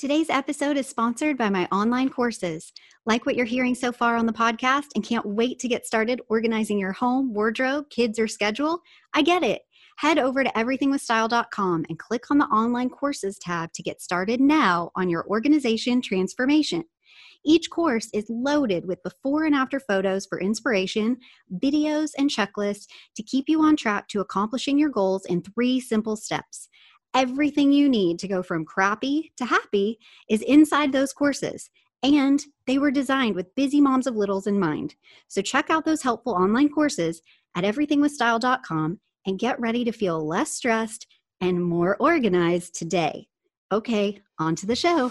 Today's episode is sponsored by my online courses. Like what you're hearing so far on the podcast and can't wait to get started organizing your home, wardrobe, kids, or schedule? I get it. Head over to everythingwithstyle.com and click on the online courses tab to get started now on your organization transformation. Each course is loaded with before and after photos for inspiration, videos, and checklists to keep you on track to accomplishing your goals in three simple steps. Everything you need to go from crappy to happy is inside those courses. And they were designed with busy moms of littles in mind. So check out those helpful online courses at everythingwithstyle.com and get ready to feel less stressed and more organized today. Okay, on to the show.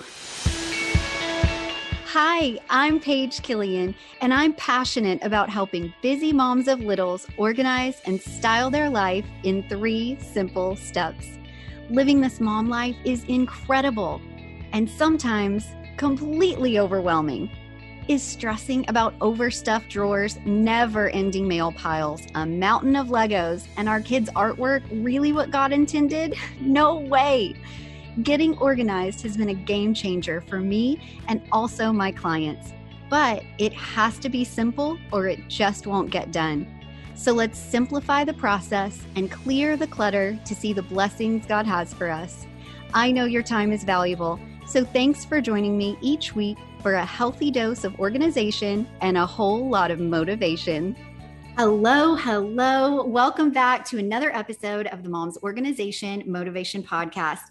Hi, I'm Paige Killian, and I'm passionate about helping busy moms of littles organize and style their life in three simple steps living this mom life is incredible and sometimes completely overwhelming. Is stressing about overstuffed drawers, never ending mail piles, a mountain of Legos, and our kids' artwork really what God intended? No way. Getting organized has been a game changer for me and also my clients. But it has to be simple or it just won't get done. So let's simplify the process and clear the clutter to see the blessings God has for us. I know your time is valuable, so thanks for joining me each week for a healthy dose of organization and a whole lot of motivation. Hello, hello. Welcome back to another episode of the Moms Organization Motivation Podcast.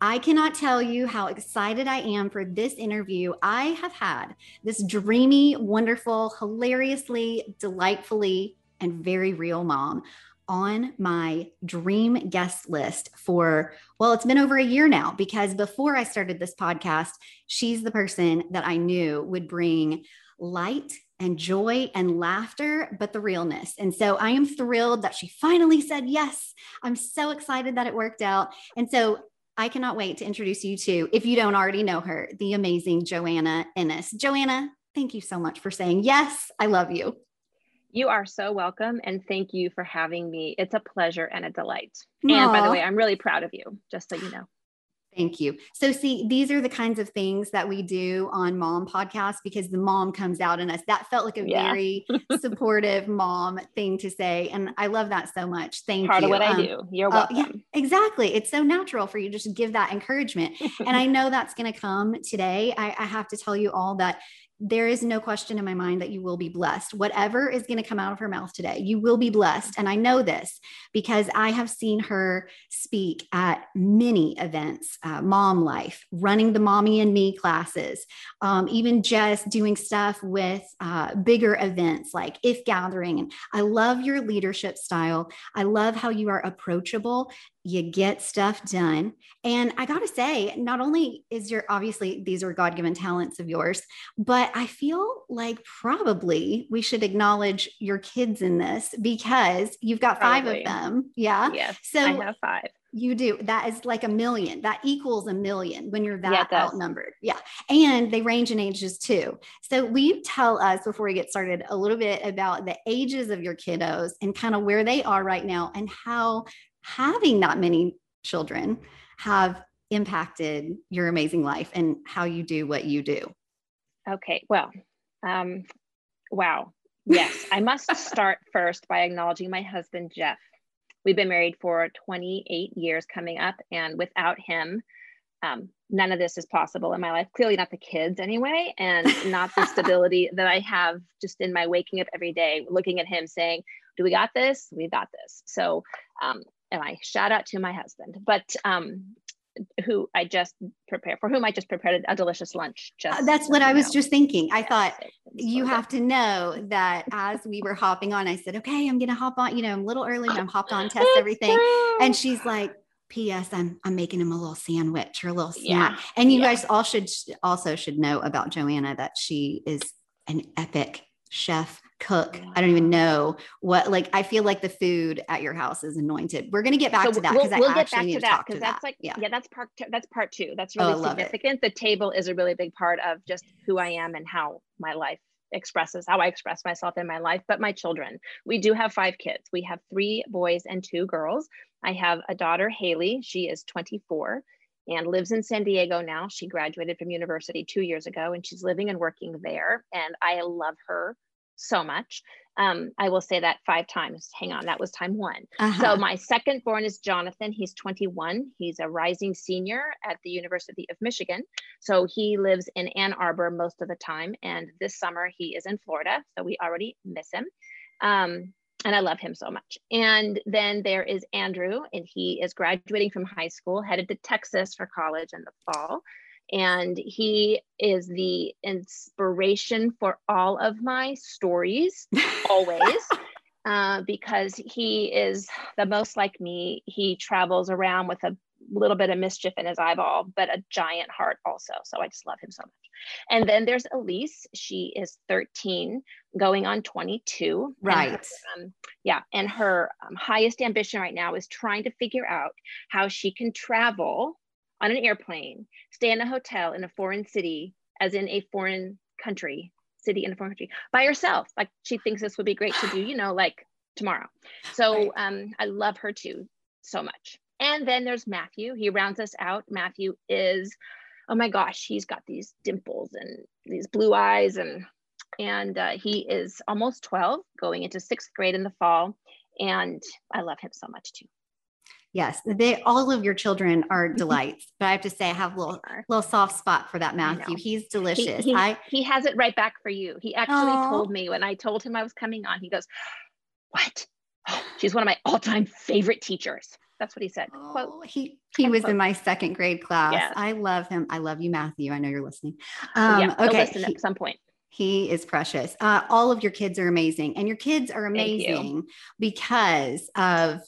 I cannot tell you how excited I am for this interview. I have had this dreamy, wonderful, hilariously, delightfully and very real mom on my dream guest list for, well, it's been over a year now because before I started this podcast, she's the person that I knew would bring light and joy and laughter, but the realness. And so I am thrilled that she finally said yes. I'm so excited that it worked out. And so I cannot wait to introduce you to, if you don't already know her, the amazing Joanna Ennis. Joanna, thank you so much for saying yes. I love you. You are so welcome and thank you for having me. It's a pleasure and a delight. Aww. And by the way, I'm really proud of you, just so you know. Thank you. So, see, these are the kinds of things that we do on mom podcasts because the mom comes out in us. That felt like a yeah. very supportive mom thing to say. And I love that so much. Thank Part you. Part of what um, I do. You're welcome. Uh, yeah, exactly. It's so natural for you just to give that encouragement. and I know that's going to come today. I, I have to tell you all that there is no question in my mind that you will be blessed. Whatever is going to come out of her mouth today, you will be blessed. And I know this because I have seen her speak at many events uh, mom life, running the mommy and me classes, um, even just doing stuff with uh, bigger events like if gathering. And I love your leadership style. I love how you are approachable you get stuff done. And I got to say, not only is your obviously these are God given talents of yours, but I feel like probably we should acknowledge your kids in this because you've got probably. five of them. Yeah. Yes. So I have five. You do. That is like a million. That equals a million when you're that yeah, outnumbered. Yeah. And they range in ages too. So will you tell us before we get started a little bit about the ages of your kiddos and kind of where they are right now and how having that many children have impacted your amazing life and how you do what you do? Okay. Well, um, wow. Yes, I must start first by acknowledging my husband, Jeff. We've been married for 28 years coming up, and without him, um, none of this is possible in my life. Clearly, not the kids anyway, and not the stability that I have just in my waking up every day, looking at him saying, Do we got this? We got this. So, um, and I shout out to my husband. But um, who I just prepared for whom I just prepared a delicious lunch. Just uh, that's what I was know. just thinking. I yeah, thought you so have to know that as we were hopping on, I said, "Okay, I'm gonna hop on." You know, I'm a little early, I'm hopped on, test everything, and she's like. P.S. I'm I'm making him a little sandwich or a little snack. Yeah. And you yeah. guys all should also should know about Joanna that she is an epic chef cook. I don't even know what like I feel like the food at your house is anointed. We're gonna get back so to that because we'll, we'll I actually need to, that because that's that. like yeah. yeah that's part that's part two. That's oh, really oh, significant. The table is a really big part of just who I am and how my life expresses how I express myself in my life, but my children. We do have five kids. We have three boys and two girls. I have a daughter, Haley. She is 24 and lives in San Diego now. She graduated from university two years ago and she's living and working there. And I love her so much. Um, I will say that five times. Hang on, that was time one. Uh-huh. So my second born is Jonathan. He's 21. He's a rising senior at the University of Michigan. So he lives in Ann Arbor most of the time. And this summer he is in Florida. So we already miss him. Um, and I love him so much. And then there is Andrew, and he is graduating from high school, headed to Texas for college in the fall and he is the inspiration for all of my stories always uh, because he is the most like me he travels around with a little bit of mischief in his eyeball but a giant heart also so i just love him so much and then there's elise she is 13 going on 22 right and her, um, yeah and her um, highest ambition right now is trying to figure out how she can travel on an airplane, stay in a hotel in a foreign city, as in a foreign country, city in a foreign country, by herself. Like she thinks this would be great to do, you know, like tomorrow. So um, I love her too so much. And then there's Matthew. He rounds us out. Matthew is, oh my gosh, he's got these dimples and these blue eyes, and and uh, he is almost 12, going into sixth grade in the fall. And I love him so much too. Yes, they all of your children are delights, but I have to say I have a little little soft spot for that Matthew. He's delicious. He, he, I he has it right back for you. He actually told me when I told him I was coming on. He goes, "What? Oh, she's one of my all-time favorite teachers." That's what he said. Oh, he he was in my second grade class. Yes. I love him. I love you, Matthew. I know you're listening. Um, yeah, okay, listen he, at some point. He is precious. Uh, all of your kids are amazing, and your kids are amazing because of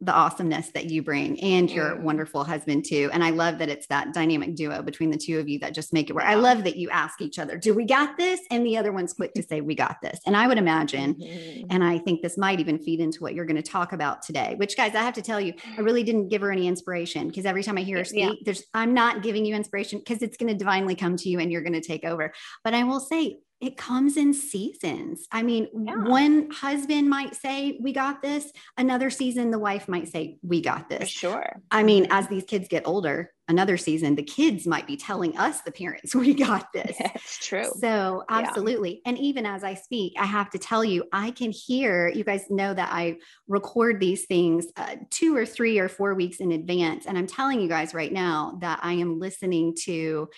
the awesomeness that you bring and your wonderful husband too. And I love that it's that dynamic duo between the two of you that just make it work. I love that you ask each other, do we got this? And the other one's quick to say, we got this. And I would imagine, mm-hmm. and I think this might even feed into what you're going to talk about today, which guys, I have to tell you, I really didn't give her any inspiration because every time I hear her speak, yeah. there's, I'm not giving you inspiration because it's going to divinely come to you and you're going to take over. But I will say it comes in seasons. I mean, yeah. one husband might say, We got this. Another season, the wife might say, We got this. For sure. I mean, as these kids get older, another season, the kids might be telling us, the parents, We got this. It's true. So, absolutely. Yeah. And even as I speak, I have to tell you, I can hear, you guys know that I record these things uh, two or three or four weeks in advance. And I'm telling you guys right now that I am listening to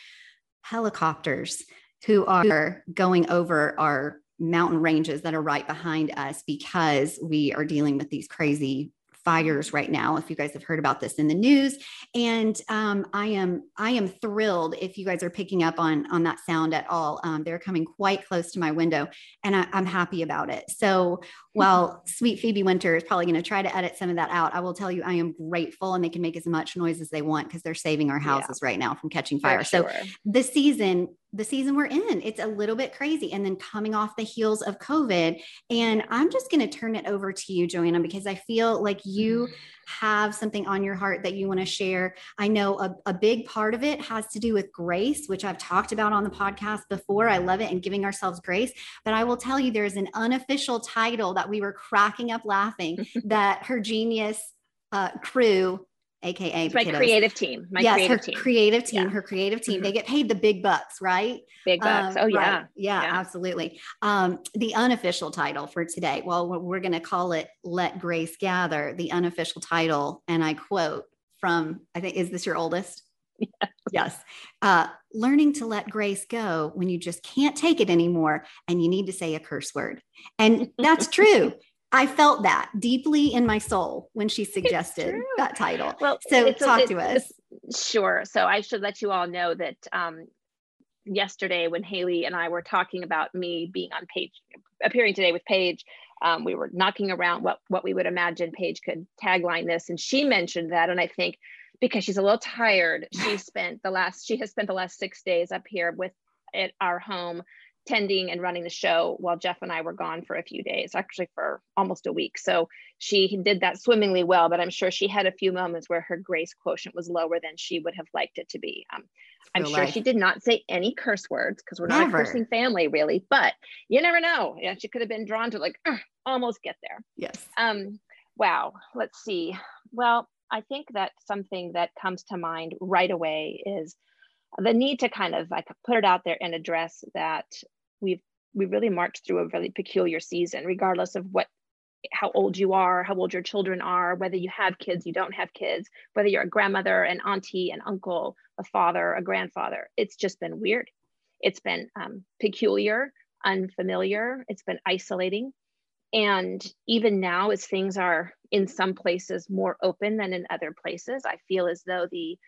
helicopters who are going over our mountain ranges that are right behind us because we are dealing with these crazy fires right now if you guys have heard about this in the news. And um, i am i am thrilled if you guys are picking up on on that sound at all. Um, they're coming quite close to my window and I, am happy about it. So while sweet phoebe winter is probably going to try to edit some of that out i will tell you i am grateful and they can make as much noise as they want because they're saving our houses yeah. right now from catching fire sure. so the season the season we're in. It's a little bit crazy. And then coming off the heels of COVID. And I'm just going to turn it over to you, Joanna, because I feel like you mm-hmm. Have something on your heart that you want to share. I know a, a big part of it has to do with grace, which I've talked about on the podcast before. I love it and giving ourselves grace. But I will tell you, there's an unofficial title that we were cracking up laughing that her genius uh, crew aka my creative team. My yes, creative her team. creative team, yeah. her creative team. Mm-hmm. They get paid the big bucks, right? Big bucks. Um, oh yeah. Right. yeah. yeah, absolutely. Um, the unofficial title for today. Well, we're going to call it "Let Grace Gather." The unofficial title, and I quote from I think is this your oldest? Yes. yes. Uh, learning to let grace go when you just can't take it anymore and you need to say a curse word. And that's true. I felt that deeply in my soul when she suggested that title. Well, so talk to us. Sure. So I should let you all know that um, yesterday when Haley and I were talking about me being on Paige, appearing today with Paige, um, we were knocking around what what we would imagine Paige could tagline this, and she mentioned that, and I think because she's a little tired, she spent the last she has spent the last six days up here with at our home tending and running the show while Jeff and I were gone for a few days, actually for almost a week. So she did that swimmingly well, but I'm sure she had a few moments where her grace quotient was lower than she would have liked it to be. Um, I'm sure life. she did not say any curse words because we're not never. a cursing family, really. But you never know. Yeah, she could have been drawn to like almost get there. Yes. Um. Wow. Let's see. Well, I think that something that comes to mind right away is the need to kind of like put it out there and address that we've we really marched through a really peculiar season, regardless of what how old you are, how old your children are, whether you have kids, you don't have kids, whether you're a grandmother, an auntie, an uncle, a father, a grandfather. It's just been weird. It's been um, peculiar, unfamiliar. It's been isolating. And even now, as things are in some places more open than in other places, I feel as though the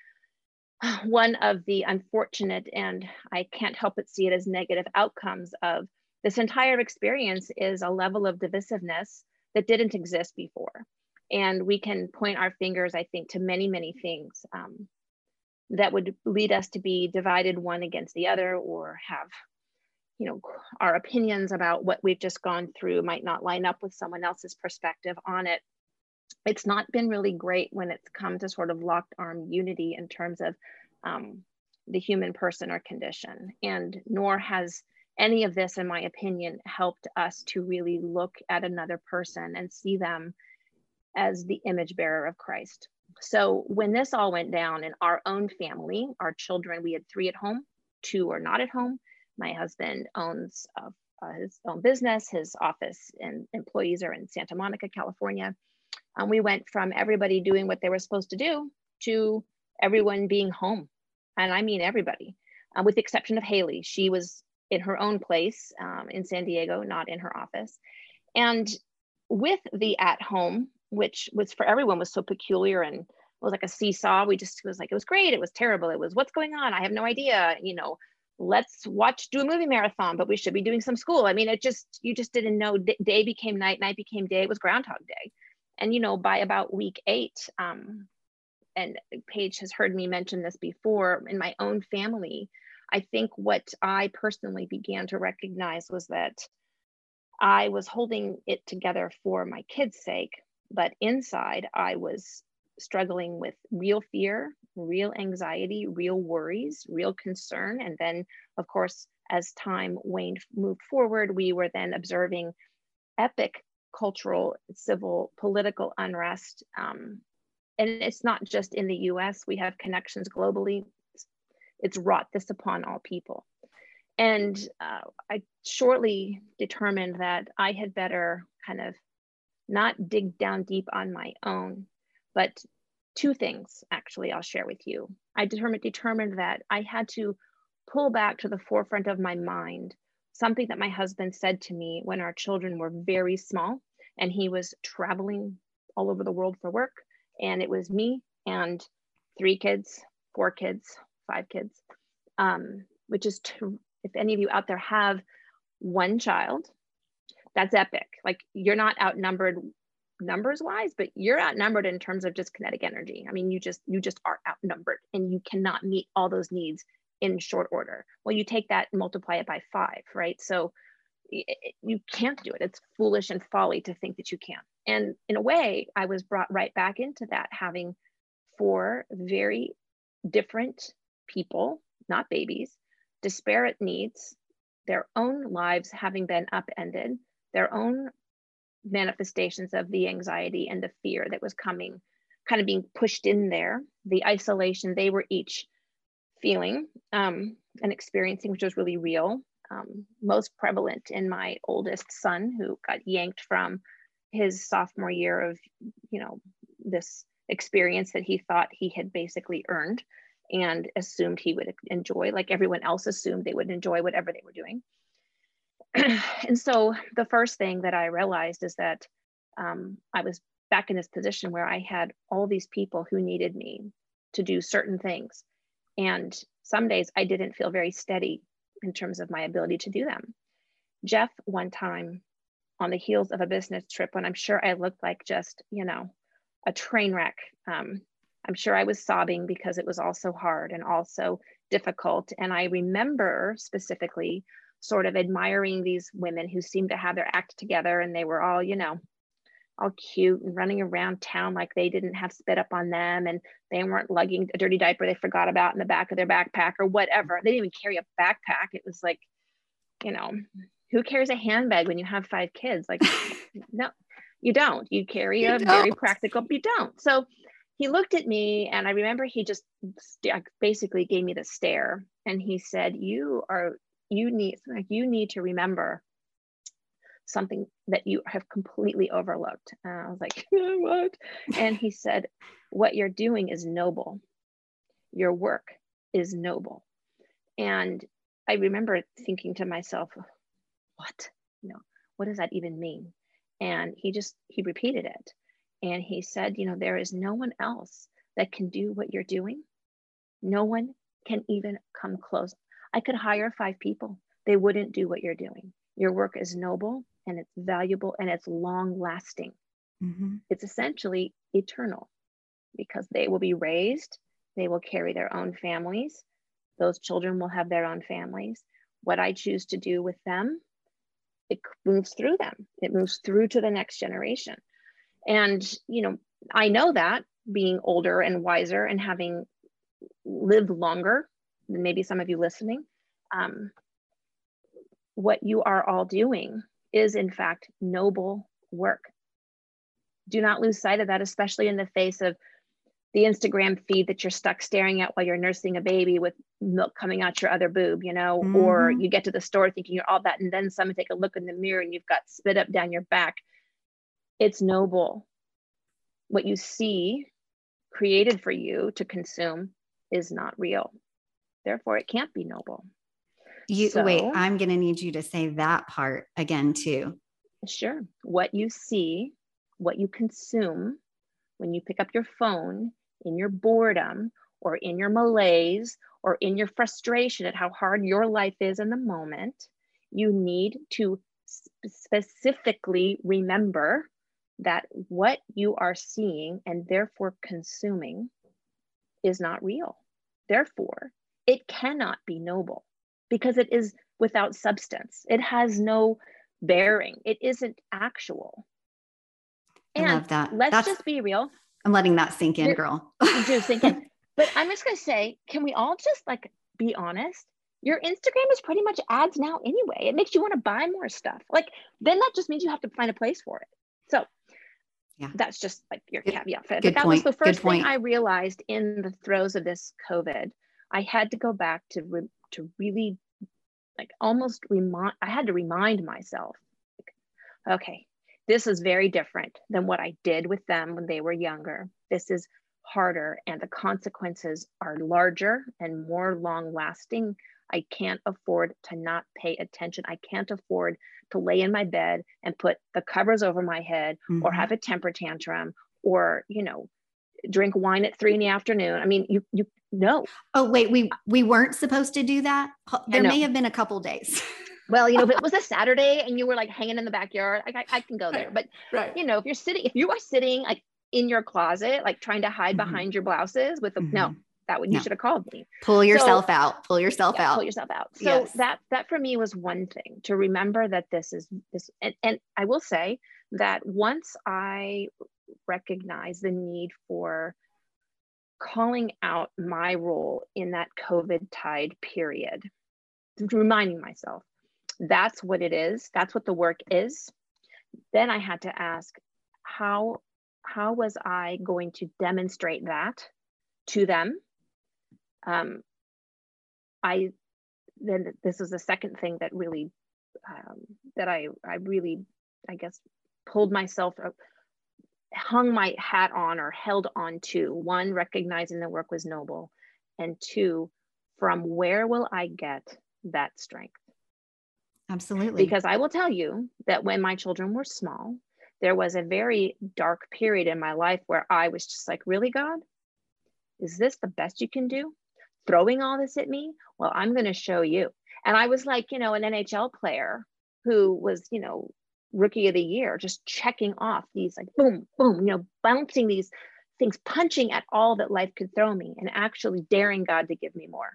one of the unfortunate and I can't help but see it as negative outcomes of this entire experience is a level of divisiveness that didn't exist before. And we can point our fingers, I think, to many, many things um, that would lead us to be divided one against the other or have, you know, our opinions about what we've just gone through might not line up with someone else's perspective on it it's not been really great when it's come to sort of locked arm unity in terms of um, the human person or condition. And nor has any of this, in my opinion, helped us to really look at another person and see them as the image bearer of Christ. So when this all went down in our own family, our children, we had three at home, two are not at home. My husband owns uh, uh, his own business, his office and employees are in Santa Monica, California. Um, we went from everybody doing what they were supposed to do to everyone being home. And I mean everybody, um, with the exception of Haley. She was in her own place um, in San Diego, not in her office. And with the at home, which was for everyone was so peculiar and was like a seesaw. We just was like, it was great. It was terrible. It was what's going on? I have no idea. You know, let's watch, do a movie marathon, but we should be doing some school. I mean, it just, you just didn't know day became night, night became day. It was Groundhog Day and you know by about week eight um, and paige has heard me mention this before in my own family i think what i personally began to recognize was that i was holding it together for my kids sake but inside i was struggling with real fear real anxiety real worries real concern. And then of course as time waned moved forward we were then observing epic cultural, civil, political unrest. Um, and it's not just in the US, we have connections globally. It's wrought this upon all people. And uh, I shortly determined that I had better kind of not dig down deep on my own, but two things actually I'll share with you. I determined, determined that I had to pull back to the forefront of my mind something that my husband said to me when our children were very small and he was traveling all over the world for work. And it was me and three kids, four kids, five kids, um, which is, to, if any of you out there have one child, that's epic. Like you're not outnumbered numbers wise, but you're outnumbered in terms of just kinetic energy. I mean, you just you just are outnumbered and you cannot meet all those needs in short order. Well, you take that and multiply it by five, right? So you can't do it. It's foolish and folly to think that you can. And in a way, I was brought right back into that, having four very different people, not babies, disparate needs, their own lives having been upended, their own manifestations of the anxiety and the fear that was coming, kind of being pushed in there, the isolation they were each feeling um, and experiencing, which was really real. Um, most prevalent in my oldest son, who got yanked from his sophomore year of, you know, this experience that he thought he had basically earned and assumed he would enjoy, like everyone else assumed they would enjoy whatever they were doing. and so the first thing that I realized is that um, I was back in this position where I had all these people who needed me to do certain things. And some days I didn't feel very steady in terms of my ability to do them. Jeff, one time on the heels of a business trip, when I'm sure I looked like just, you know, a train wreck, um, I'm sure I was sobbing because it was all so hard and also difficult. And I remember specifically sort of admiring these women who seemed to have their act together and they were all, you know, all cute and running around town like they didn't have spit up on them and they weren't lugging a dirty diaper they forgot about in the back of their backpack or whatever. They didn't even carry a backpack. It was like, you know, who carries a handbag when you have five kids? Like, no, you don't. You carry you a don't. very practical, you don't. So he looked at me and I remember he just basically gave me the stare and he said, You are you need like you need to remember something that you have completely overlooked. I was like, what? And he said, what you're doing is noble. Your work is noble. And I remember thinking to myself, what? You know, what does that even mean? And he just he repeated it. And he said, you know, there is no one else that can do what you're doing. No one can even come close. I could hire five people. They wouldn't do what you're doing. Your work is noble and it's valuable and it's long lasting. Mm-hmm. It's essentially eternal because they will be raised, they will carry their own families. Those children will have their own families. What I choose to do with them, it moves through them, it moves through to the next generation. And, you know, I know that being older and wiser and having lived longer than maybe some of you listening, um, what you are all doing is in fact noble work. Do not lose sight of that, especially in the face of the Instagram feed that you're stuck staring at while you're nursing a baby with milk coming out your other boob, you know, mm-hmm. or you get to the store thinking you're all that, and then someone take a look in the mirror and you've got spit up down your back. It's noble. What you see created for you to consume is not real. Therefore, it can't be noble. You so, wait, I'm going to need you to say that part again too. Sure. What you see, what you consume when you pick up your phone in your boredom or in your malaise or in your frustration at how hard your life is in the moment, you need to specifically remember that what you are seeing and therefore consuming is not real. Therefore, it cannot be noble because it is without substance. It has no bearing. It isn't actual. And I love that. Let's That's, just be real. I'm letting that sink in, girl. do sink in. But I'm just gonna say, can we all just like be honest? Your Instagram is pretty much ads now anyway. It makes you want to buy more stuff. Like then that just means you have to find a place for it. So yeah. that's just like your caveat good, caveat. But that point. was the first thing I realized in the throes of this COVID. I had to go back to re- to really like almost remind I had to remind myself like, okay this is very different than what I did with them when they were younger this is harder and the consequences are larger and more long lasting I can't afford to not pay attention I can't afford to lay in my bed and put the covers over my head mm-hmm. or have a temper tantrum or you know drink wine at three in the afternoon. I mean, you you know. Oh wait, we we weren't supposed to do that. There may have been a couple days. well, you know, if it was a Saturday and you were like hanging in the backyard, I, I can go there. But right. you know, if you're sitting, if you are sitting like in your closet, like trying to hide mm-hmm. behind your blouses with a, mm-hmm. no, that would you should have called me. Pull yourself so, out. Pull yourself yeah, out. Pull yourself out. So yes. that that for me was one thing to remember that this is this and, and I will say that once I recognize the need for calling out my role in that COVID tide period, reminding myself that's what it is, that's what the work is. Then I had to ask, how how was I going to demonstrate that to them? Um, I then this was the second thing that really um, that I I really I guess pulled myself hung my hat on or held on to one recognizing the work was noble and two from where will i get that strength? Absolutely. Because i will tell you that when my children were small there was a very dark period in my life where i was just like really god? Is this the best you can do? Throwing all this at me? Well i'm going to show you. And i was like you know an nhl player who was you know rookie of the year, just checking off these like boom, boom, you know, bouncing these things, punching at all that life could throw me and actually daring God to give me more,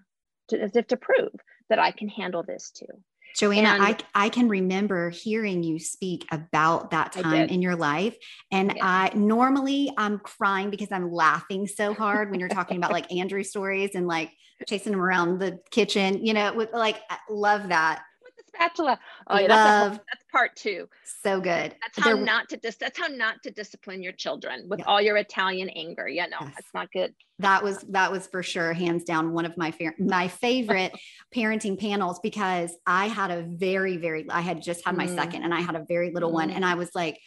to, as if to prove that I can handle this too. Joanna, and, I, I can remember hearing you speak about that time in your life. And yeah. I normally I'm crying because I'm laughing so hard when you're talking about like Andrew stories and like chasing him around the kitchen, you know, with like I love that spatula. Oh, yeah, that's, a, that's part two. So good. That's how not to dis- That's how not to discipline your children with yeah. all your Italian anger. Yeah, no, yes. that's not good. That was that was for sure, hands down, one of my fa- my favorite parenting panels because I had a very very. I had just had my mm. second, and I had a very little mm. one, and I was like,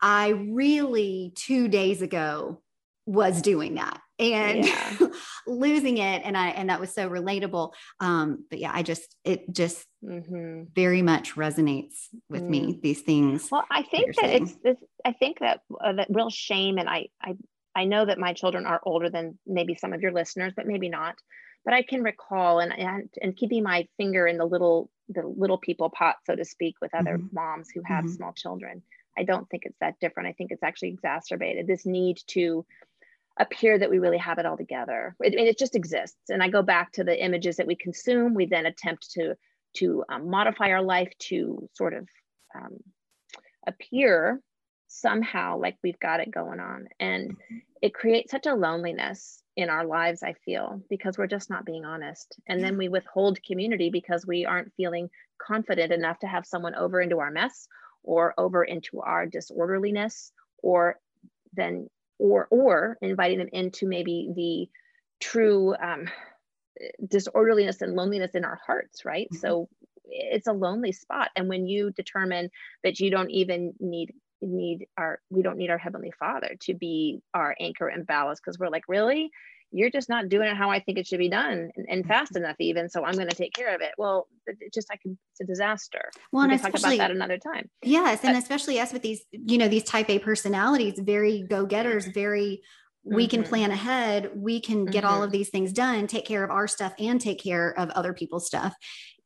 I really two days ago was doing that and yeah. losing it and i and that was so relatable um but yeah i just it just mm-hmm. very much resonates with mm. me these things well i think that saying. it's this i think that uh, that real shame and i i i know that my children are older than maybe some of your listeners but maybe not but i can recall and and, and keeping my finger in the little the little people pot so to speak with other mm-hmm. moms who have mm-hmm. small children i don't think it's that different i think it's actually exacerbated this need to appear that we really have it all together. It, it just exists. And I go back to the images that we consume. We then attempt to to um, modify our life to sort of um, appear somehow like we've got it going on. And it creates such a loneliness in our lives, I feel, because we're just not being honest. And then we withhold community because we aren't feeling confident enough to have someone over into our mess or over into our disorderliness or then or or inviting them into maybe the true um, disorderliness and loneliness in our hearts right mm-hmm. so it's a lonely spot and when you determine that you don't even need need our we don't need our heavenly father to be our anchor and ballast because we're like really you're just not doing it how I think it should be done and, and fast mm-hmm. enough even. So I'm going to take care of it. Well, it just I can it's a disaster. Well, we and can talk about that another time. Yes, but, and especially as with these, you know, these type A personalities, very go getters, very we mm-hmm. can plan ahead we can get mm-hmm. all of these things done take care of our stuff and take care of other people's stuff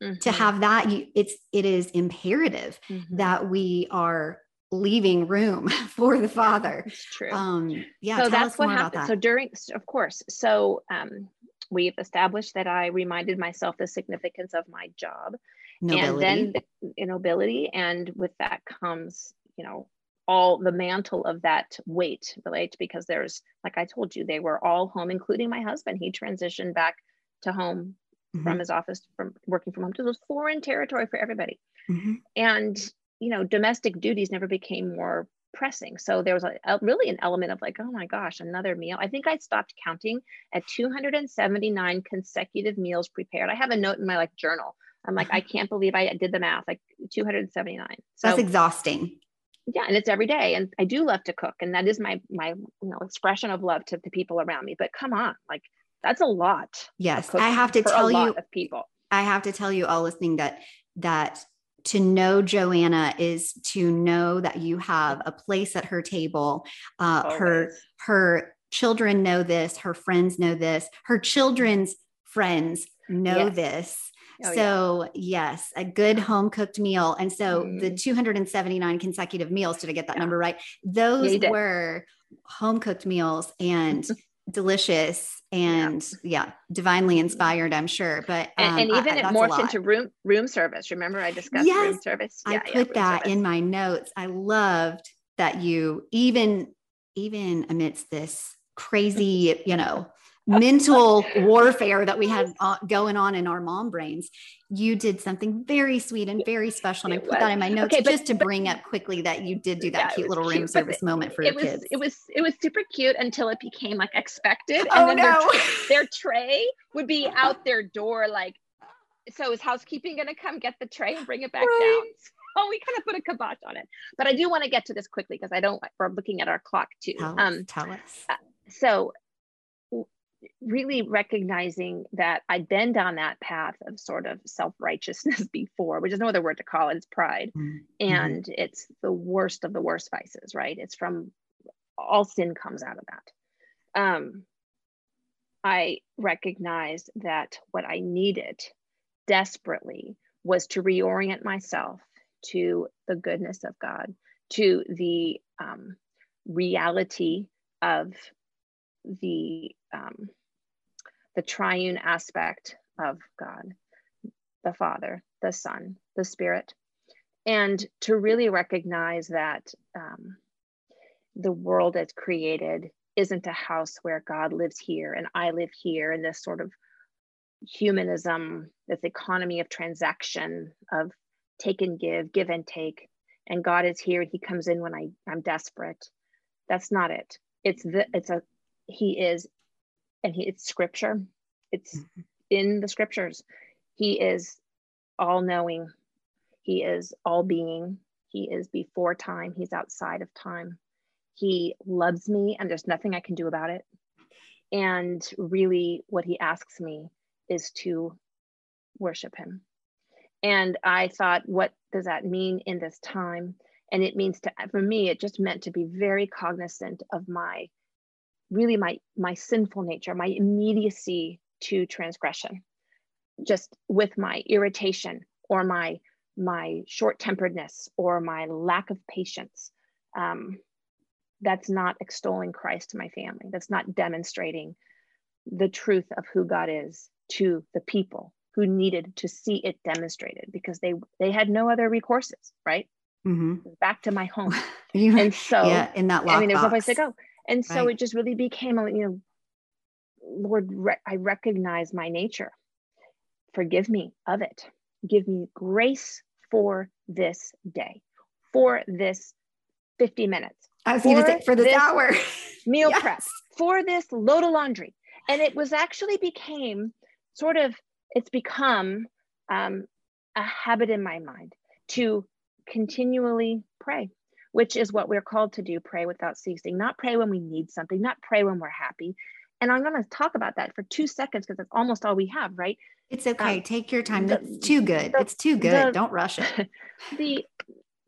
mm-hmm. to have that you, it's it is imperative mm-hmm. that we are leaving room for the father. It's true. Um, yeah. So that's what happened. So during, of course, so um, we've established that I reminded myself the significance of my job, nobility. and then the nobility, and with that comes, you know, all the mantle of that weight, right? Because there's, like I told you, they were all home, including my husband. He transitioned back to home mm-hmm. from his office, from working from home It was foreign territory for everybody. Mm-hmm. And you know, domestic duties never became more pressing. So there was a, a, really an element of like, oh my gosh, another meal. I think I stopped counting at 279 consecutive meals prepared. I have a note in my like journal. I'm like, I uh-huh. can't believe I did the math, like 279. So, That's exhausting. Yeah, and it's every day. And I do love to cook, and that is my my you know expression of love to the people around me. But come on, like that's a lot. Yes, I have to tell you, of people. I have to tell you all listening that that to know Joanna is to know that you have a place at her table. Uh, her her children know this. Her friends know this. Her children's friends know yes. this. Oh, so yeah. yes, a good home cooked meal. And so mm. the mm-hmm. 279 consecutive meals, did I get that yeah. number right? Those yeah, were home cooked meals and delicious and yeah. yeah. divinely inspired i'm sure but um, and, and, even I, it morphed into room room service remember i discussed yes, room service yeah, i put yeah, that service. in my notes i loved that you even even amidst this crazy you know mental warfare that we had uh, going on in our mom brains you did something very sweet and very special and it i put was. that in my notes okay, but, just to but, bring up quickly that you did do that yeah, cute little room cute, service moment for your was, kids it was it was super cute until it became like expected and oh, then no. their, their tray would be out their door like so is housekeeping going to come get the tray and bring it back right. down oh, we kind of put a kibosh on it. But I do want to get to this quickly because I don't, we're looking at our clock too. Tell, um, tell us. Uh, so really recognizing that I'd been down that path of sort of self righteousness before, which is no other word to call it, it's pride. Mm-hmm. And it's the worst of the worst vices, right? It's from all sin comes out of that. Um, I recognized that what I needed desperately was to reorient myself to the goodness of God, to the um, reality of the um, the triune aspect of God, the Father, the Son, the Spirit, and to really recognize that um, the world that's created isn't a house where God lives here and I live here in this sort of humanism, this economy of transaction, of take and give, give and take, and God is here. and He comes in when I, I'm desperate. That's not it. It's the it's a he is and he, it's scripture. It's mm-hmm. in the scriptures. He is all knowing he is all being he is before time. He's outside of time. He loves me and there's nothing i can do about it. And really what he asks me is to worship him. And i thought what does that mean in this time? And it means to for me it just meant to be very cognizant of my really my my sinful nature my immediacy to transgression just with my irritation or my my short-temperedness or my lack of patience um, that's not extolling christ to my family. That's not demonstrating the truth of who god is to the people who needed to see it demonstrated because they they had no other recourses right? Mm-hmm. back to my home. And so yeah in that i mean there's no place to go and so right. it just really became a you know lord re- i recognize my nature. Forgive me of it. Give me grace for this day for this 50 minutes i was going to say for this, this hour. meal yes. prep for this load of laundry. And it was actually became sort of it's become um, a habit in my mind to continually pray which is what we're called to do pray without ceasing, not pray when we need something, not pray when we're happy. And I'm going to talk about that for two seconds because that's almost all we have, right? It's okay. Um, Take your time. That's too good. The, it's too good. The, Don't rush it. The,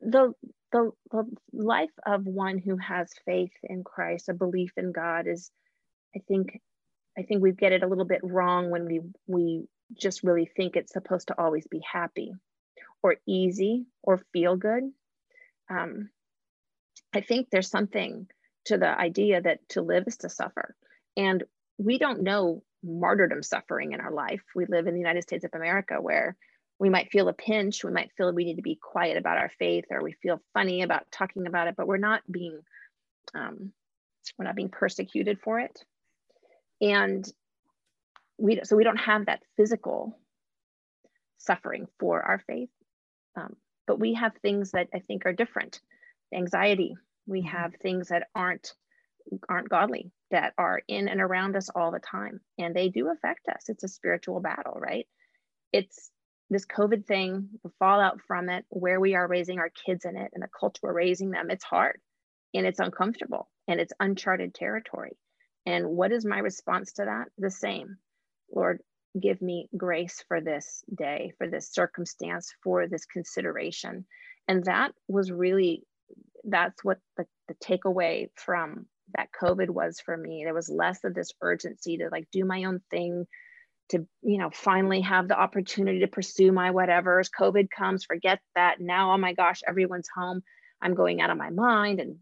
the, the, the life of one who has faith in Christ, a belief in God is, I think, I think we get it a little bit wrong when we, we just really think it's supposed to always be happy or easy or feel good. Um, I think there's something to the idea that to live is to suffer. And we don't know martyrdom suffering in our life. We live in the United States of America where we might feel a pinch, we might feel we need to be quiet about our faith, or we feel funny about talking about it, but we're not being um, we're not being persecuted for it. And we so we don't have that physical suffering for our faith. Um, but we have things that I think are different anxiety we mm-hmm. have things that aren't aren't godly that are in and around us all the time and they do affect us. It's a spiritual battle right? It's this covid thing the fallout from it where we are raising our kids in it and the culture we're raising them it's hard and it's uncomfortable and it's uncharted territory. And what is my response to that? The same. Lord give me grace for this day for this circumstance for this consideration. And that was really that's what the, the takeaway from that COVID was for me. There was less of this urgency to like do my own thing, to you know finally have the opportunity to pursue my whatever's. COVID comes, forget that. Now, oh my gosh, everyone's home. I'm going out of my mind, and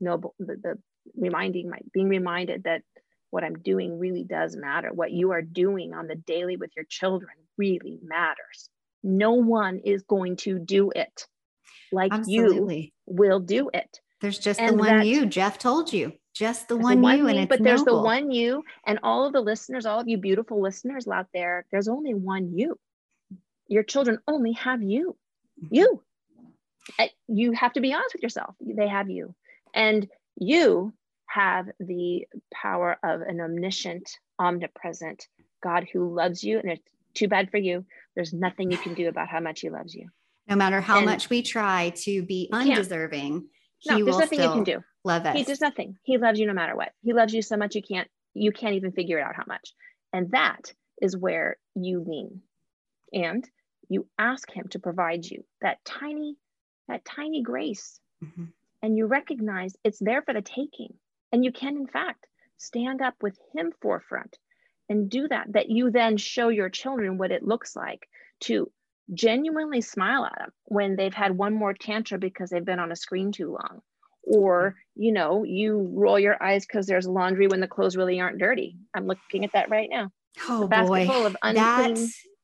no, the, the reminding my being reminded that what I'm doing really does matter. What you are doing on the daily with your children really matters. No one is going to do it like Absolutely. you will do it. There's just and the one you. Jeff told you, just the one, the one you, and it's but there's the one you, and all of the listeners, all of you beautiful listeners out there. There's only one you. Your children only have you. Mm-hmm. You. You have to be honest with yourself. They have you, and you have the power of an omniscient, omnipresent God who loves you, and it's too bad for you. There's nothing you can do about how much He loves you. No matter how and much we try to be undeserving, no, He there's nothing you can do. Love us. He does nothing. He loves you no matter what. He loves you so much you can't you can't even figure it out how much. And that is where you lean, and you ask Him to provide you that tiny, that tiny grace, mm-hmm. and you recognize it's there for the taking, and you can in fact stand up with Him forefront and do that. That you then show your children what it looks like to genuinely smile at them when they've had one more tantrum because they've been on a screen too long. Or mm-hmm. you know you roll your eyes because there's laundry when the clothes really aren't dirty. I'm looking at that right now. Oh boy. of that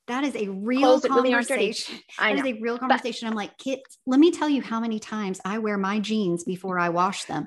that is a real conversation really I know. that is a real conversation. But, i'm like kit let me tell you how many times i wear my jeans before i wash them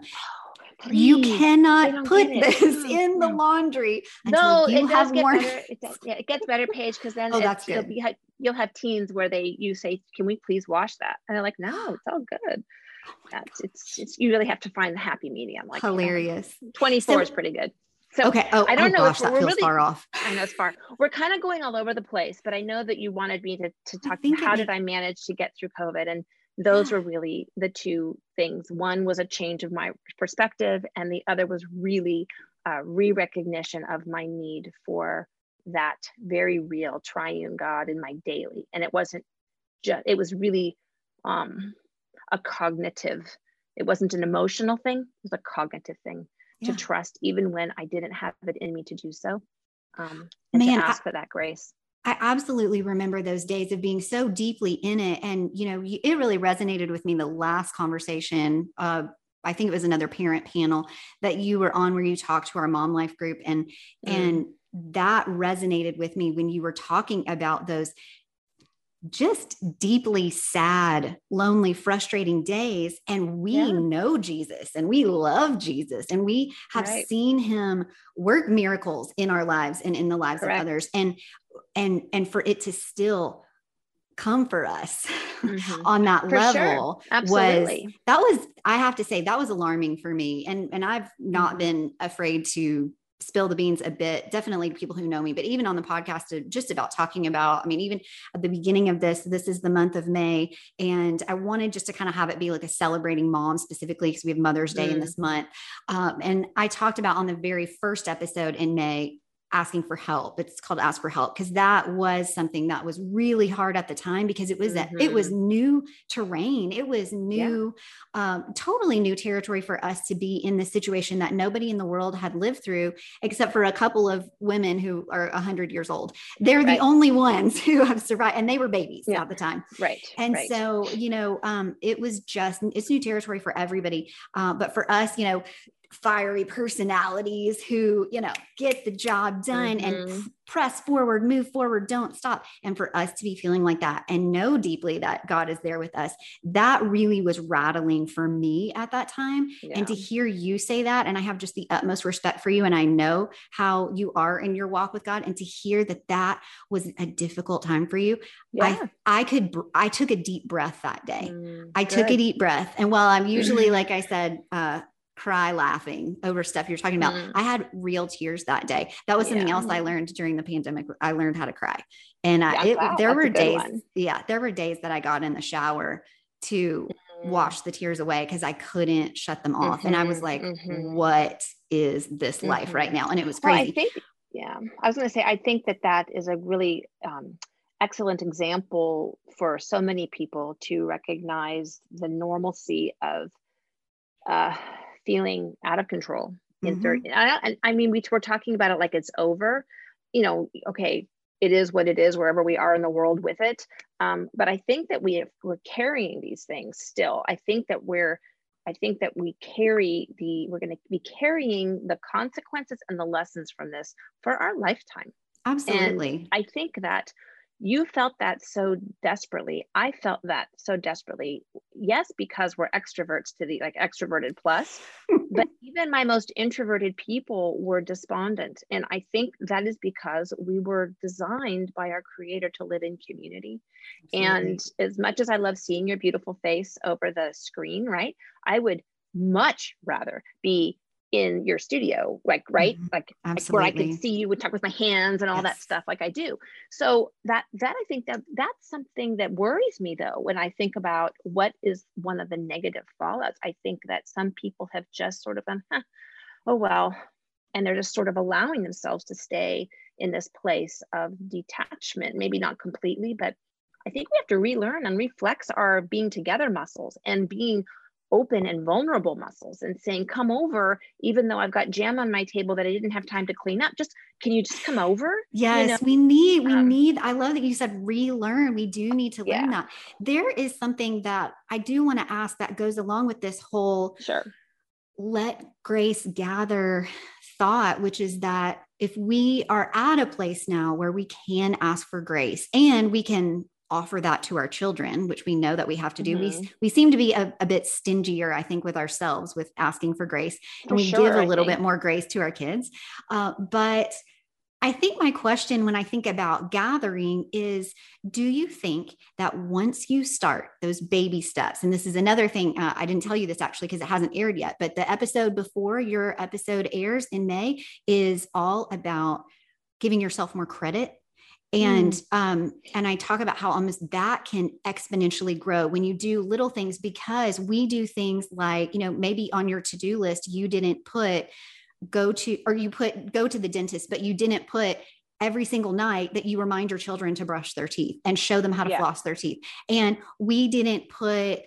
Please, you cannot put this in the laundry no it does get better. It, does, yeah, it gets better Paige because then oh, that's good. You'll, have, you'll have teens where they you say can we please wash that? And they're like no it's all good. Oh that's it's, it's you really have to find the happy medium like hilarious you know, 24 so, is pretty good. So okay oh, i oh don't oh know gosh, if we're, really far off. I know it's far. We're kind of going all over the place but i know that you wanted me to, to talk how did i manage to get through covid and those yeah. were really the two things one was a change of my perspective and the other was really a re-recognition of my need for that very real triune god in my daily and it wasn't just it was really um a cognitive it wasn't an emotional thing it was a cognitive thing yeah. to trust even when i didn't have it in me to do so um, and Man, to ask I, for that grace I absolutely remember those days of being so deeply in it. And, you know, it really resonated with me the last conversation. Uh, I think it was another parent panel that you were on where you talked to our mom life group and, mm. and that resonated with me when you were talking about those just deeply sad, lonely, frustrating days. And we yeah. know Jesus and we love Jesus and we have right. seen him work miracles in our lives and in the lives Correct. of others. And and and for it to still come for us mm-hmm. on that for level sure. was that was I have to say that was alarming for me. And and I've not mm-hmm. been afraid to spill the beans a bit definitely people who know me but even on the podcast uh, just about talking about i mean even at the beginning of this this is the month of may and i wanted just to kind of have it be like a celebrating mom specifically because we have mother's day mm. in this month um, and i talked about on the very first episode in may asking for help. It's called ask for help because that was something that was really hard at the time because it was mm-hmm. a, it was mm-hmm. new terrain. It was new, yeah. um, totally new territory for us to be in this situation that nobody in the world had lived through, except for a couple of women who are a hundred years old. They're right. the only ones who have survived, and they were babies yeah. at the time. Right. And right. so you know, um, it was just it's new territory for everybody. Uh, but for us, you know, fiery personalities who, you know, get the job done mm-hmm. and press forward, move forward, don't stop. And for us to be feeling like that and know deeply that God is there with us, that really was rattling for me at that time. Yeah. And to hear you say that, and I have just the utmost respect for you, and I know how you are in your walk with God, and to hear that that was a difficult time for you, yeah. I, I could, I took a deep breath that day. Mm, I good. took a deep breath. And while I'm usually, like I said, uh, cry laughing over stuff you're talking about. Mm. I had real tears that day. That was something yeah. else I learned during the pandemic. I learned how to cry. And yeah, it, wow, there were days, one. yeah, there were days that I got in the shower to mm. wash the tears away because I couldn't shut them off. Mm-hmm, and I was mm-hmm, like, mm-hmm. what is this mm-hmm. life right now? And it was crazy. Well, I think, yeah, I was going to say, I think that that is a really um, excellent example for so many people to recognize the normalcy of uh, feeling out of control in mm-hmm. 30 I, I mean we, we're talking about it like it's over you know okay it is what it is wherever we are in the world with it um, but i think that we have, we're carrying these things still i think that we're I think that we carry the, we're going to be carrying the consequences and the lessons from this for our lifetime. Absolutely. And I think that you felt that so desperately. I felt that so desperately. Yes, because we're extroverts to the like extroverted plus, but even my most introverted people were despondent. And I think that is because we were designed by our creator to live in community. Absolutely. And as much as I love seeing your beautiful face over the screen, right? I would much rather be in your studio like right mm-hmm. like, like, where i can see you would talk with my hands and all yes. that stuff like i do so that that i think that that's something that worries me though when i think about what is one of the negative fallouts i think that some people have just sort of gone huh, oh well and they're just sort of allowing themselves to stay in this place of detachment maybe not completely but i think we have to relearn and reflex our being together muscles and being open and vulnerable muscles and saying, come over, even though I've got jam on my table that I didn't have time to clean up. Just can you just come over? Yes, you know? we need, we um, need, I love that you said relearn. We do need to learn yeah. that. There is something that I do want to ask that goes along with this whole sure. let grace gather thought, which is that if we are at a place now where we can ask for grace and we can offer that to our children, which we know that we have to do. Mm-hmm. We, we seem to be a, a, bit stingier, I think, with ourselves with asking for grace. For and we sure, give a little bit more grace to our kids. Uh, but I think my question when I think about gathering is do you think that once you start those baby steps, and this is another thing, uh, I didn't tell you this actually because it hasn't aired yet, but the episode before your episode airs in May is all about giving yourself more credit and mm. um and i talk about how almost that can exponentially grow when you do little things because we do things like you know maybe on your to-do list you didn't put go to or you put go to the dentist but you didn't put every single night that you remind your children to brush their teeth and show them how to yeah. floss their teeth and we didn't put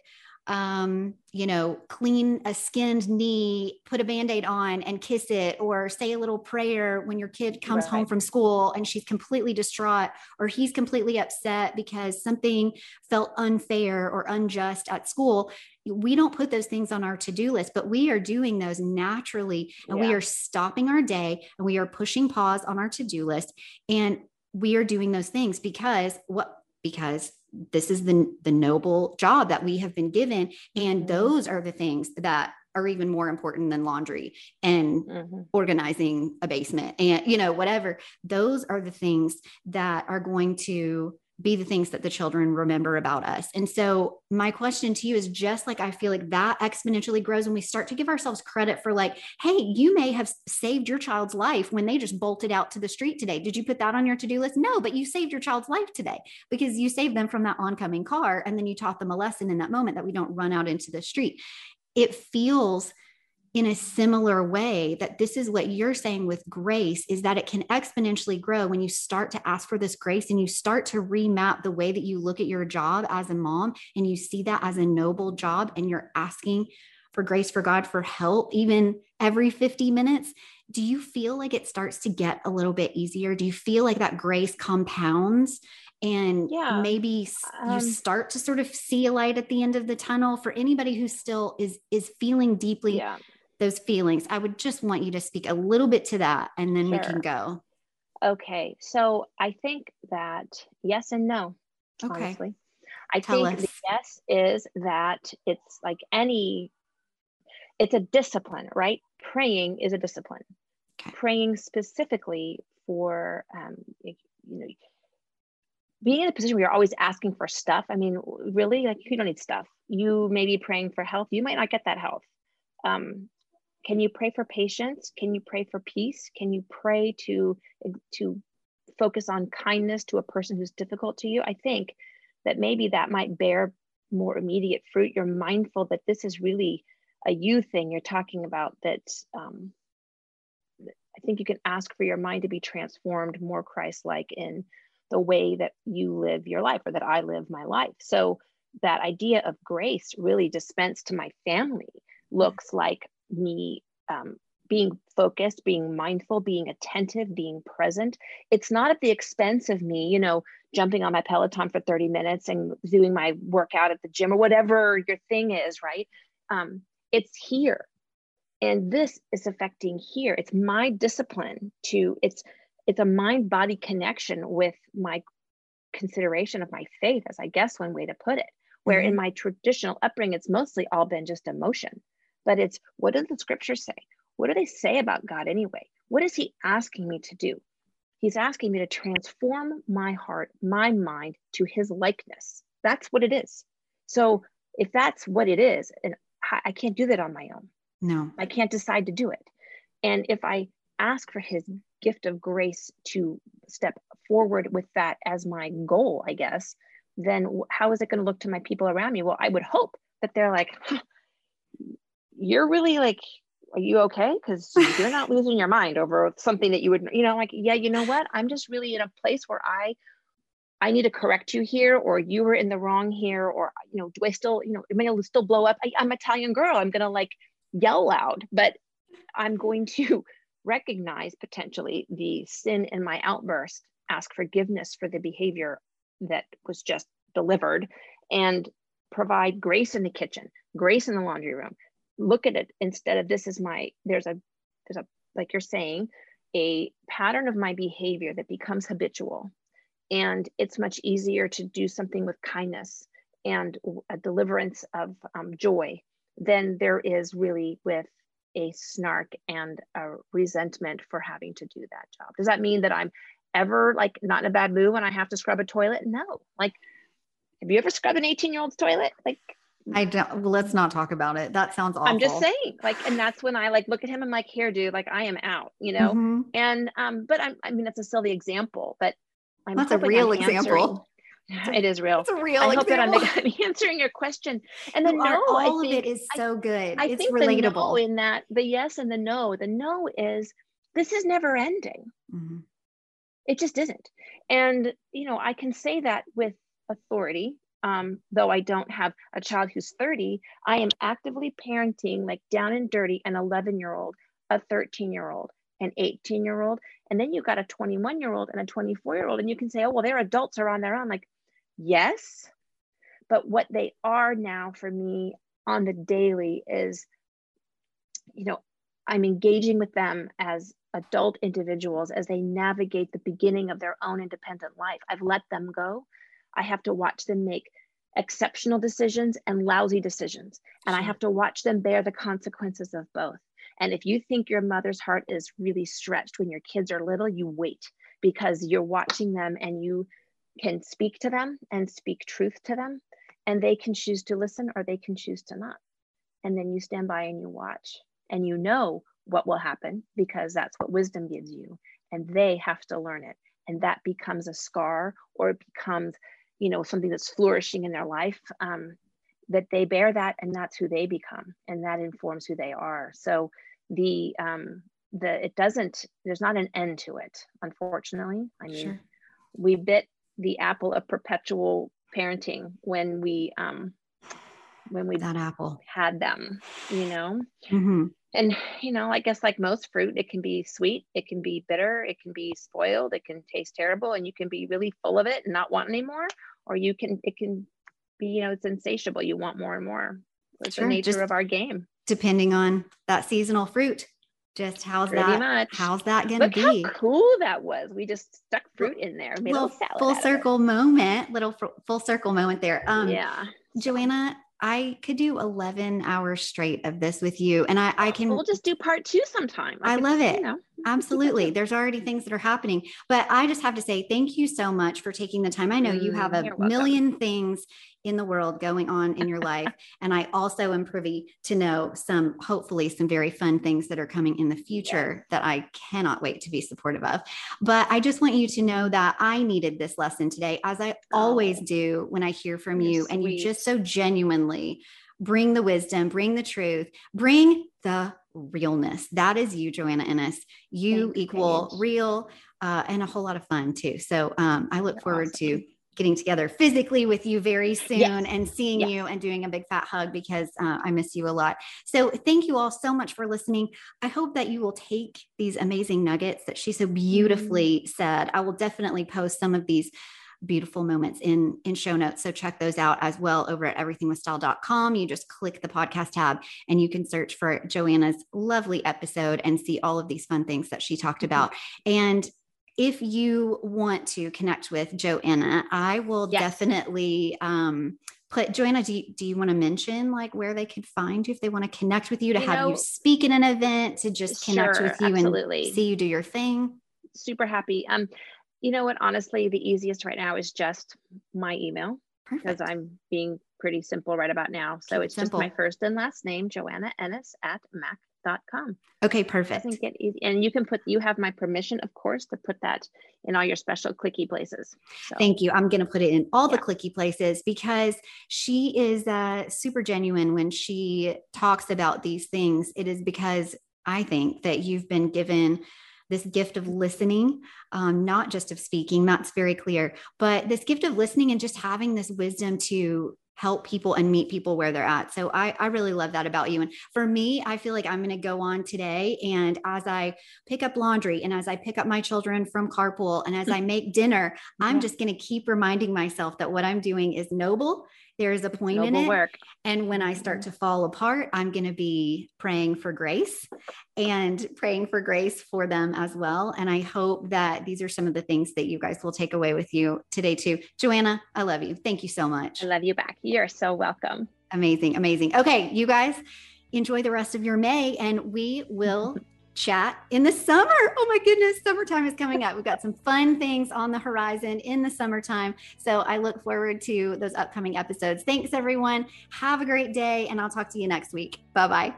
um, you know, clean a skinned knee, put a band aid on and kiss it, or say a little prayer when your kid comes right. home from school and she's completely distraught or he's completely upset because something felt unfair or unjust at school. We don't put those things on our to do list, but we are doing those naturally and yeah. we are stopping our day and we are pushing pause on our to do list. And we are doing those things because what? Because this is the, the noble job that we have been given. And mm-hmm. those are the things that are even more important than laundry and mm-hmm. organizing a basement and, you know, whatever. Those are the things that are going to be the things that the children remember about us. And so, my question to you is just like I feel like that exponentially grows when we start to give ourselves credit for, like, hey, you may have saved your child's life when they just bolted out to the street today. Did you put that on your to do list? No, but you saved your child's life today because you saved them from that oncoming car. And then you taught them a lesson in that moment that we don't run out into the street. It feels in a similar way that this is what you're saying with grace is that it can exponentially grow when you start to ask for this grace and you start to remap the way that you look at your job as a mom and you see that as a noble job and you're asking for grace for God for help even every 50 minutes do you feel like it starts to get a little bit easier do you feel like that grace compounds and yeah. maybe um, you start to sort of see a light at the end of the tunnel for anybody who still is is feeling deeply yeah those feelings. I would just want you to speak a little bit to that and then sure. we can go. Okay. So I think that yes and no. Okay. Honestly. I Tell think us. the yes is that it's like any, it's a discipline, right? Praying is a discipline. Okay. Praying specifically for, um, you know, being in a position where you're always asking for stuff. I mean, really, like you don't need stuff. You may be praying for health. You might not get that health. Um, can you pray for patience? Can you pray for peace? Can you pray to to focus on kindness to a person who's difficult to you? I think that maybe that might bear more immediate fruit. You're mindful that this is really a you thing you're talking about that um, i think you can ask for your mind to be transformed more christ-like in the way that you live your life or that i live my life. So that idea of grace really dispensed to my family looks like me um, being focused, being mindful, being attentive, being present. It's not at the expense of me, you know, jumping on my Peloton for 30 minutes and doing my workout at the gym or whatever your thing is, right? Um, it's here and this is affecting here it's my discipline to it's it's a mind body connection with my consideration of my faith as i guess one way to put it where mm-hmm. in my traditional upbringing it's mostly all been just emotion but it's what does the scripture say? What do they say about god anyway? What is he asking me to do? He's asking me to transform my heart my mind to his likeness. That's what it is. So if that's what it is and i can't do that on my own. No. I can't decide to do it. And if i ask for his gift of grace to step forward with that as my goal i guess then how is it going to look to my people around me? Well i would hope that they're like huh, you're really like are you okay because you're not losing your mind over something that you would you know like yeah you know what i'm just really in a place where i I need to correct you here, or you were in the wrong here, or you know, do I still, you know, it may still blow up. I, I'm Italian girl. I'm gonna like yell loud, but I'm going to recognize potentially the sin in my outburst, ask forgiveness for the behavior that was just delivered, and provide grace in the kitchen, grace in the laundry room. Look at it instead of this is my there's a there's a like you're saying a pattern of my behavior that becomes habitual and it's much easier to do something with kindness and a deliverance of um, joy than there is really with a snark and a resentment for having to do that job. Does that mean that I'm ever like not in a bad mood when I have to scrub a toilet? No. Like, have you ever scrubbed an 18 year old's toilet? Like, I don't, well, let's not talk about it. That sounds awful. I'm just saying, like, and that's when I like look at him. I'm like, here, dude, like, I am out, you know? Mm-hmm. And, um, but I'm, I mean, that's a silly example, but I'm That's a real example. It is real. It's a real. I hope example. that I'm, I'm, answering your question. And the you no, all think, of it is so good. I, it's think relatable. The no in that the yes and the no. The no is this is never ending. Mm-hmm. It just isn't. And you know, I can say that with authority. Um, though I don't have a child who's 30, I am actively parenting like down and dirty an 11 year old, a 13 year old, an 18 year old and then you've got a 21 year old and a 24 year old and you can say oh well they're adults are on their own like yes but what they are now for me on the daily is you know i'm engaging with them as adult individuals as they navigate the beginning of their own independent life. I've let them go i have to watch them make exceptional decisions and lousy decisions and i have to watch them bear the consequences of both and if you think your mother's heart is really stretched when your kids are little, you wait because you're watching them and you can speak to them and speak truth to them. And they can choose to listen or they can choose to not. And then you stand by and you watch and you know what will happen because that's what wisdom gives you. And they have to learn it. And that becomes a scar or it becomes, you know, something that's flourishing in their life. Um, that they bear that and that's who they become and that informs who they are so the um the it doesn't there's not an end to it unfortunately i mean sure. we bit the apple of perpetual parenting when we um when we that apple had them you know mm-hmm. and you know i guess like most fruit it can be sweet it can be bitter it can be spoiled it can taste terrible and you can be really full of it and not want anymore or you can it can be, you know, it's insatiable. You want more and more. It's sure. the nature of our game. Depending on that seasonal fruit. Just how's Pretty that? Much. How's that going to be? How cool that was! We just stuck fruit in there. Made a little full circle moment. Little full circle moment there. Um, yeah. Joanna, I could do 11 hours straight of this with you. And I, I can. We'll just do part two sometime. I, I love it. You know. Absolutely. There's already things that are happening. But I just have to say thank you so much for taking the time. I know you have a mm, million things in the world going on in your life. and I also am privy to know some, hopefully, some very fun things that are coming in the future that I cannot wait to be supportive of. But I just want you to know that I needed this lesson today, as I oh, always do when I hear from you. Sweet. And you just so genuinely bring the wisdom, bring the truth, bring the realness. That is you, Joanna Ennis. You Thanks, equal Paige. real uh, and a whole lot of fun too. So um, I look forward awesome. to getting together physically with you very soon yes. and seeing yes. you and doing a big fat hug because uh, I miss you a lot. So thank you all so much for listening. I hope that you will take these amazing nuggets that she so beautifully mm. said. I will definitely post some of these beautiful moments in in show notes. So check those out as well over at everythingwithstyle.com. You just click the podcast tab and you can search for Joanna's lovely episode and see all of these fun things that she talked about. And if you want to connect with Joanna, I will yes. definitely um, put Joanna. Do you, do you want to mention like where they could find you if they want to connect with you to you have know, you speak in an event to just connect sure, with you absolutely. and see you do your thing? Super happy. Um, you know what? Honestly, the easiest right now is just my email because I'm being pretty simple right about now. So Keep it's simple. just my first and last name, Joanna Ennis at Mac com. Okay, perfect. Doesn't get easy. And you can put, you have my permission, of course, to put that in all your special clicky places. So. Thank you. I'm going to put it in all yeah. the clicky places because she is uh, super genuine when she talks about these things. It is because I think that you've been given this gift of listening, um, not just of speaking, that's very clear, but this gift of listening and just having this wisdom to help people and meet people where they're at. So I, I really love that about you. And for me, I feel like I'm going to go on today. And as I pick up laundry and as I pick up my children from carpool and as I make dinner, I'm just going to keep reminding myself that what I'm doing is noble there is a point in it. Work. And when I start to fall apart, I'm going to be praying for grace and praying for grace for them as well. And I hope that these are some of the things that you guys will take away with you today, too. Joanna, I love you. Thank you so much. I love you back. You're so welcome. Amazing. Amazing. Okay, you guys enjoy the rest of your May and we will chat in the summer. Oh my goodness, summertime is coming up. We've got some fun things on the horizon in the summertime. So I look forward to those upcoming episodes. Thanks, everyone. Have a great day, and I'll talk to you next week. Bye bye.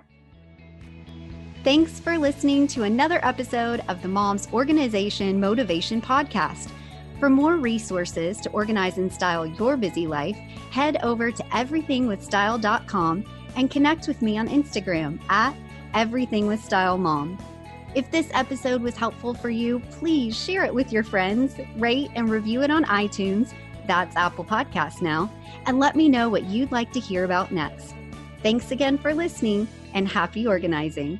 Thanks for listening to another episode of the Moms Organization Motivation Podcast. For more resources to organize and style your busy life, head over to everythingwithstyle.com and connect with me on Instagram at Everything with Style Mom. If this episode was helpful for you, please share it with your friends, rate and review it on iTunes. That's Apple Podcasts now. And let me know what you'd like to hear about next. Thanks again for listening and happy organizing.